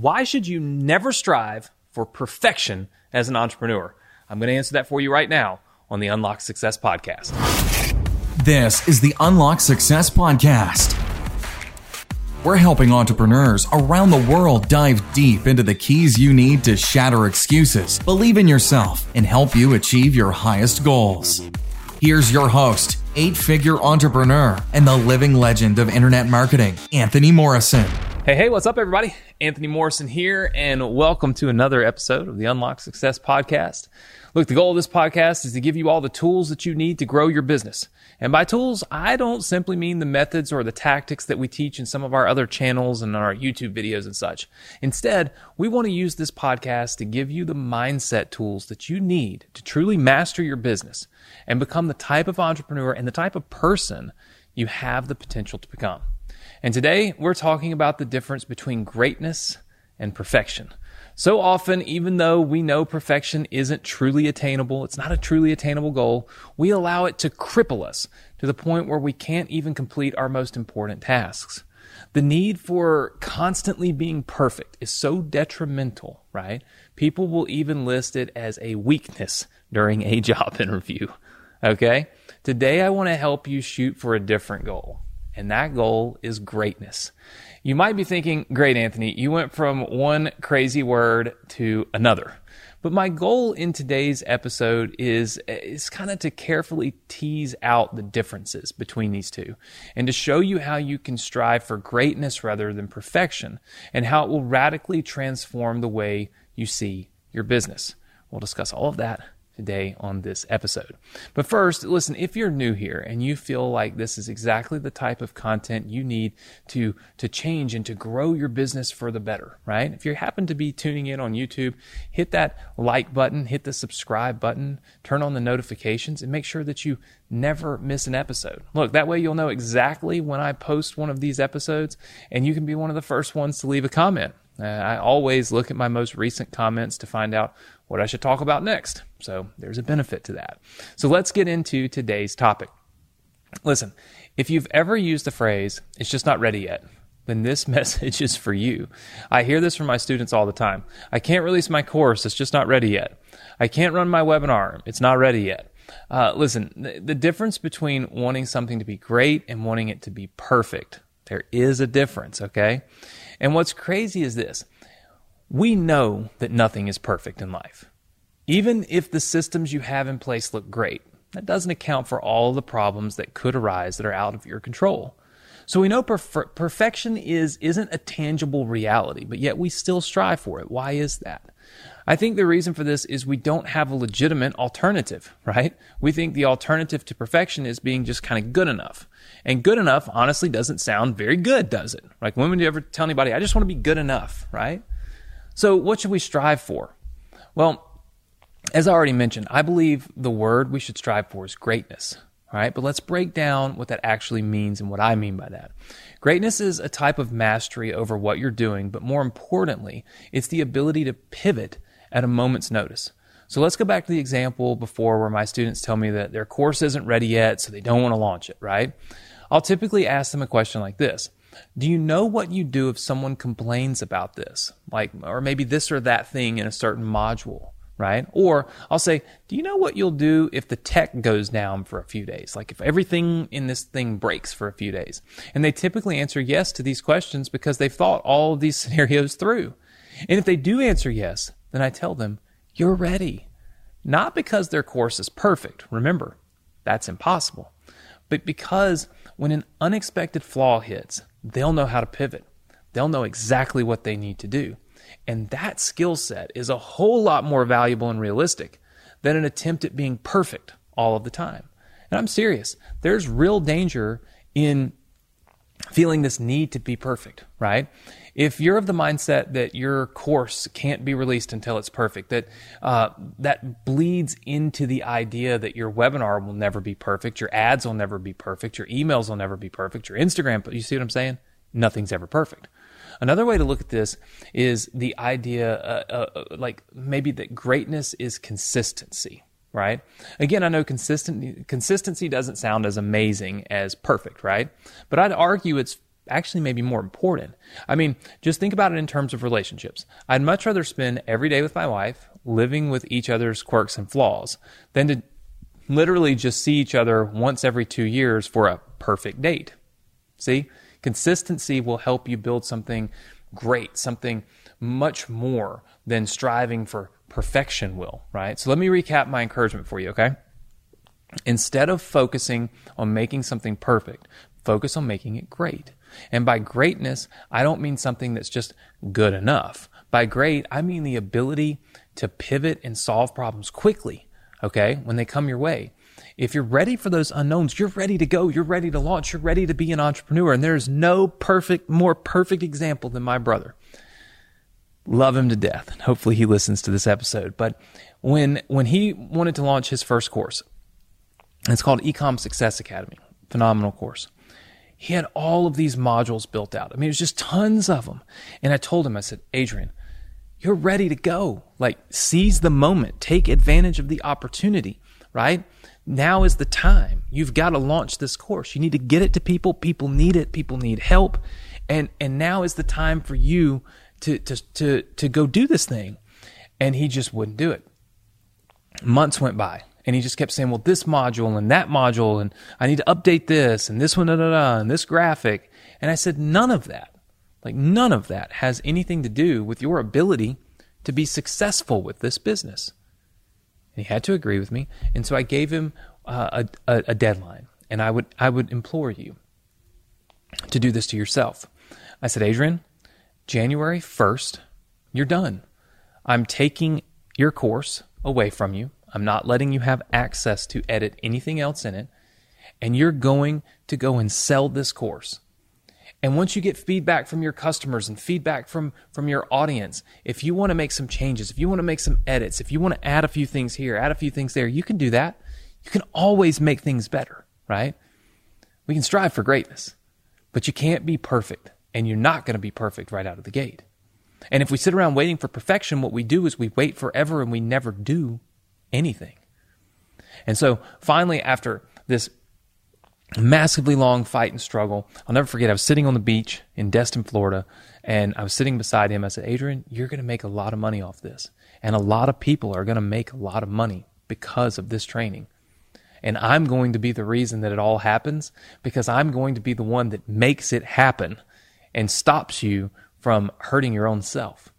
Why should you never strive for perfection as an entrepreneur? I'm going to answer that for you right now on the Unlock Success Podcast. This is the Unlock Success Podcast. We're helping entrepreneurs around the world dive deep into the keys you need to shatter excuses, believe in yourself, and help you achieve your highest goals. Here's your host, eight figure entrepreneur, and the living legend of internet marketing, Anthony Morrison. Hey, hey, what's up, everybody? Anthony Morrison here, and welcome to another episode of the Unlock Success Podcast. Look, the goal of this podcast is to give you all the tools that you need to grow your business. And by tools, I don't simply mean the methods or the tactics that we teach in some of our other channels and our YouTube videos and such. Instead, we want to use this podcast to give you the mindset tools that you need to truly master your business and become the type of entrepreneur and the type of person you have the potential to become. And today, we're talking about the difference between greatness and perfection. So often, even though we know perfection isn't truly attainable, it's not a truly attainable goal, we allow it to cripple us to the point where we can't even complete our most important tasks. The need for constantly being perfect is so detrimental, right? People will even list it as a weakness during a job interview. Okay? Today, I want to help you shoot for a different goal, and that goal is greatness. You might be thinking, great, Anthony, you went from one crazy word to another. But my goal in today's episode is, is kind of to carefully tease out the differences between these two and to show you how you can strive for greatness rather than perfection and how it will radically transform the way you see your business. We'll discuss all of that today on this episode. But first, listen, if you're new here and you feel like this is exactly the type of content you need to, to change and to grow your business for the better, right? If you happen to be tuning in on YouTube, hit that like button, hit the subscribe button, turn on the notifications, and make sure that you never miss an episode. Look, that way you'll know exactly when I post one of these episodes and you can be one of the first ones to leave a comment. Uh, I always look at my most recent comments to find out what I should talk about next. So there's a benefit to that. So let's get into today's topic. Listen, if you've ever used the phrase, it's just not ready yet, then this message is for you. I hear this from my students all the time. I can't release my course, it's just not ready yet. I can't run my webinar, it's not ready yet. Uh, listen, the, the difference between wanting something to be great and wanting it to be perfect, there is a difference, okay? And what's crazy is this we know that nothing is perfect in life. Even if the systems you have in place look great, that doesn't account for all the problems that could arise that are out of your control. So we know perf- perfection is isn't a tangible reality, but yet we still strive for it. Why is that? I think the reason for this is we don't have a legitimate alternative, right? We think the alternative to perfection is being just kind of good enough. And good enough honestly doesn't sound very good, does it? Like when would you ever tell anybody, I just want to be good enough, right? So, what should we strive for? Well, as I already mentioned, I believe the word we should strive for is greatness. All right, but let's break down what that actually means and what I mean by that. Greatness is a type of mastery over what you're doing, but more importantly, it's the ability to pivot at a moment's notice. So let's go back to the example before where my students tell me that their course isn't ready yet, so they don't want to launch it, right? I'll typically ask them a question like this do you know what you do if someone complains about this? Like, or maybe this or that thing in a certain module, right? Or I'll say, do you know what you'll do if the tech goes down for a few days? Like if everything in this thing breaks for a few days? And they typically answer yes to these questions because they've thought all of these scenarios through. And if they do answer yes, then I tell them, you're ready. Not because their course is perfect. Remember, that's impossible. But because when an unexpected flaw hits, they'll know how to pivot. They'll know exactly what they need to do. And that skill set is a whole lot more valuable and realistic than an attempt at being perfect all of the time. And I'm serious. There's real danger in feeling this need to be perfect, right? If you're of the mindset that your course can't be released until it's perfect, that uh, that bleeds into the idea that your webinar will never be perfect, your ads will never be perfect, your emails will never be perfect, your Instagram, you see what I'm saying? Nothing's ever perfect. Another way to look at this is the idea, uh, uh, uh like maybe that greatness is consistency right? Again, I know consistent, consistency doesn't sound as amazing as perfect, right? But I'd argue it's actually maybe more important. I mean, just think about it in terms of relationships. I'd much rather spend every day with my wife, living with each other's quirks and flaws, than to literally just see each other once every two years for a perfect date. See, consistency will help you build something great, something much more than striving for perfection will, right? So let me recap my encouragement for you, okay? Instead of focusing on making something perfect, focus on making it great. And by greatness, I don't mean something that's just good enough. By great, I mean the ability to pivot and solve problems quickly, okay, when they come your way. If you're ready for those unknowns, you're ready to go, you're ready to launch, you're ready to be an entrepreneur. And there's no perfect, more perfect example than my brother. Love him to death. And Hopefully he listens to this episode. But when when he wanted to launch his first course, it's called Ecom Success Academy. Phenomenal course he had all of these modules built out. I mean, it was just tons of them. And I told him, I said, Adrian, you're ready to go. Like, seize the moment, take advantage of the opportunity, right? Now is the time. You've got to launch this course. You need to get it to people. People need it. People need help. And, and now is the time for you to, to, to, to go do this thing. And he just wouldn't do it. Months went by and he just kept saying, well, this module and that module, and I need to update this and this one, da, da, da, and this graphic. And I said, none of that, like none of that has anything to do with your ability to be successful with this business. And he had to agree with me. And so I gave him uh, a, a, a deadline. And I would, I would implore you to do this to yourself. I said, Adrian, January 1st, you're done. I'm taking your course away from you. I'm not letting you have access to edit anything else in it. And you're going to go and sell this course. And once you get feedback from your customers and feedback from, from your audience, if you want to make some changes, if you want to make some edits, if you want to add a few things here, add a few things there, you can do that. You can always make things better, right? We can strive for greatness, but you can't be perfect. And you're not going to be perfect right out of the gate. And if we sit around waiting for perfection, what we do is we wait forever and we never do anything. And so finally, after this massively long fight and struggle, I'll never forget, I was sitting on the beach in Destin, Florida, and I was sitting beside him. I said, Adrian, you're going to make a lot of money off this. And a lot of people are going to make a lot of money because of this training. And I'm going to be the reason that it all happens because I'm going to be the one that makes it happen and stops you from hurting your own self.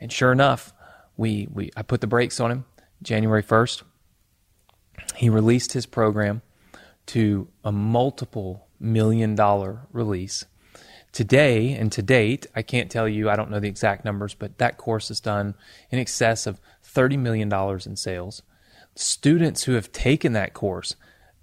And sure enough, we, we I put the brakes on him. January 1st, he released his program to a multiple million dollar release. Today and to date, I can't tell you, I don't know the exact numbers, but that course has done in excess of $30 million in sales. Students who have taken that course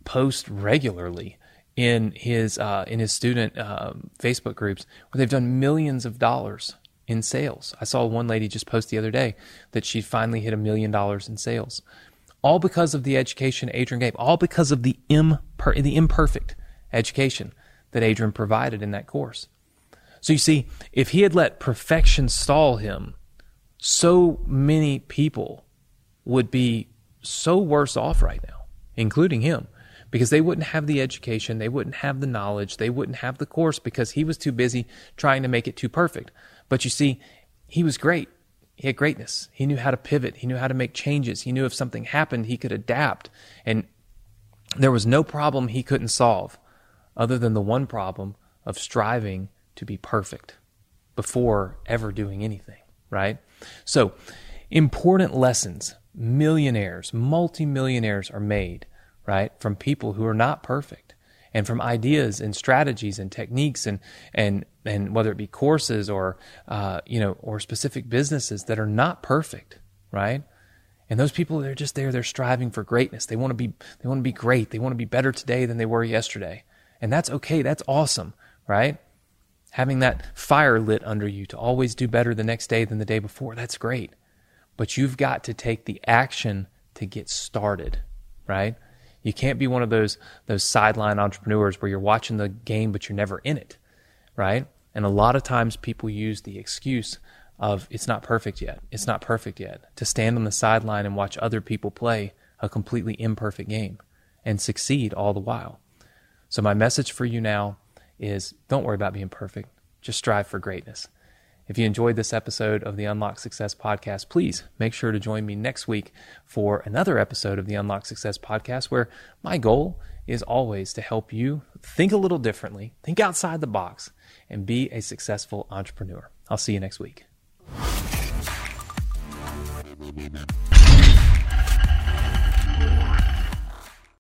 post regularly in his uh, in his student uh, Facebook groups where they've done millions of dollars in sales. I saw one lady just post the other day that she finally hit a million dollars in sales. All because of the education Adrian gave, all because of the, imper- the imperfect education that Adrian provided in that course. So you see, if he had let perfection stall him, so many people would be so worse off right now, including him, because they wouldn't have the education, they wouldn't have the knowledge, they wouldn't have the course because he was too busy trying to make it too perfect. But you see, he was great. He had greatness. He knew how to pivot. He knew how to make changes. He knew if something happened, he could adapt. And there was no problem he couldn't solve other than the one problem of striving to be perfect before ever doing anything, right? So, important lessons. Millionaires, multimillionaires are made, right, from people who are not perfect and from ideas and strategies and techniques and and and whether it be courses or uh, you know or specific businesses that are not perfect, right? And those people they're just there they're striving for greatness. They want to be they want to be great. They want to be better today than they were yesterday. And that's okay. That's awesome, right? Having that fire lit under you to always do better the next day than the day before. That's great. But you've got to take the action to get started, right? You can't be one of those those sideline entrepreneurs where you're watching the game but you're never in it, right? And a lot of times people use the excuse of it's not perfect yet. It's not perfect yet to stand on the sideline and watch other people play a completely imperfect game and succeed all the while. So my message for you now is don't worry about being perfect. Just strive for greatness. If you enjoyed this episode of the Unlock Success Podcast, please make sure to join me next week for another episode of the Unlock Success Podcast, where my goal is always to help you think a little differently, think outside the box, and be a successful entrepreneur. I'll see you next week.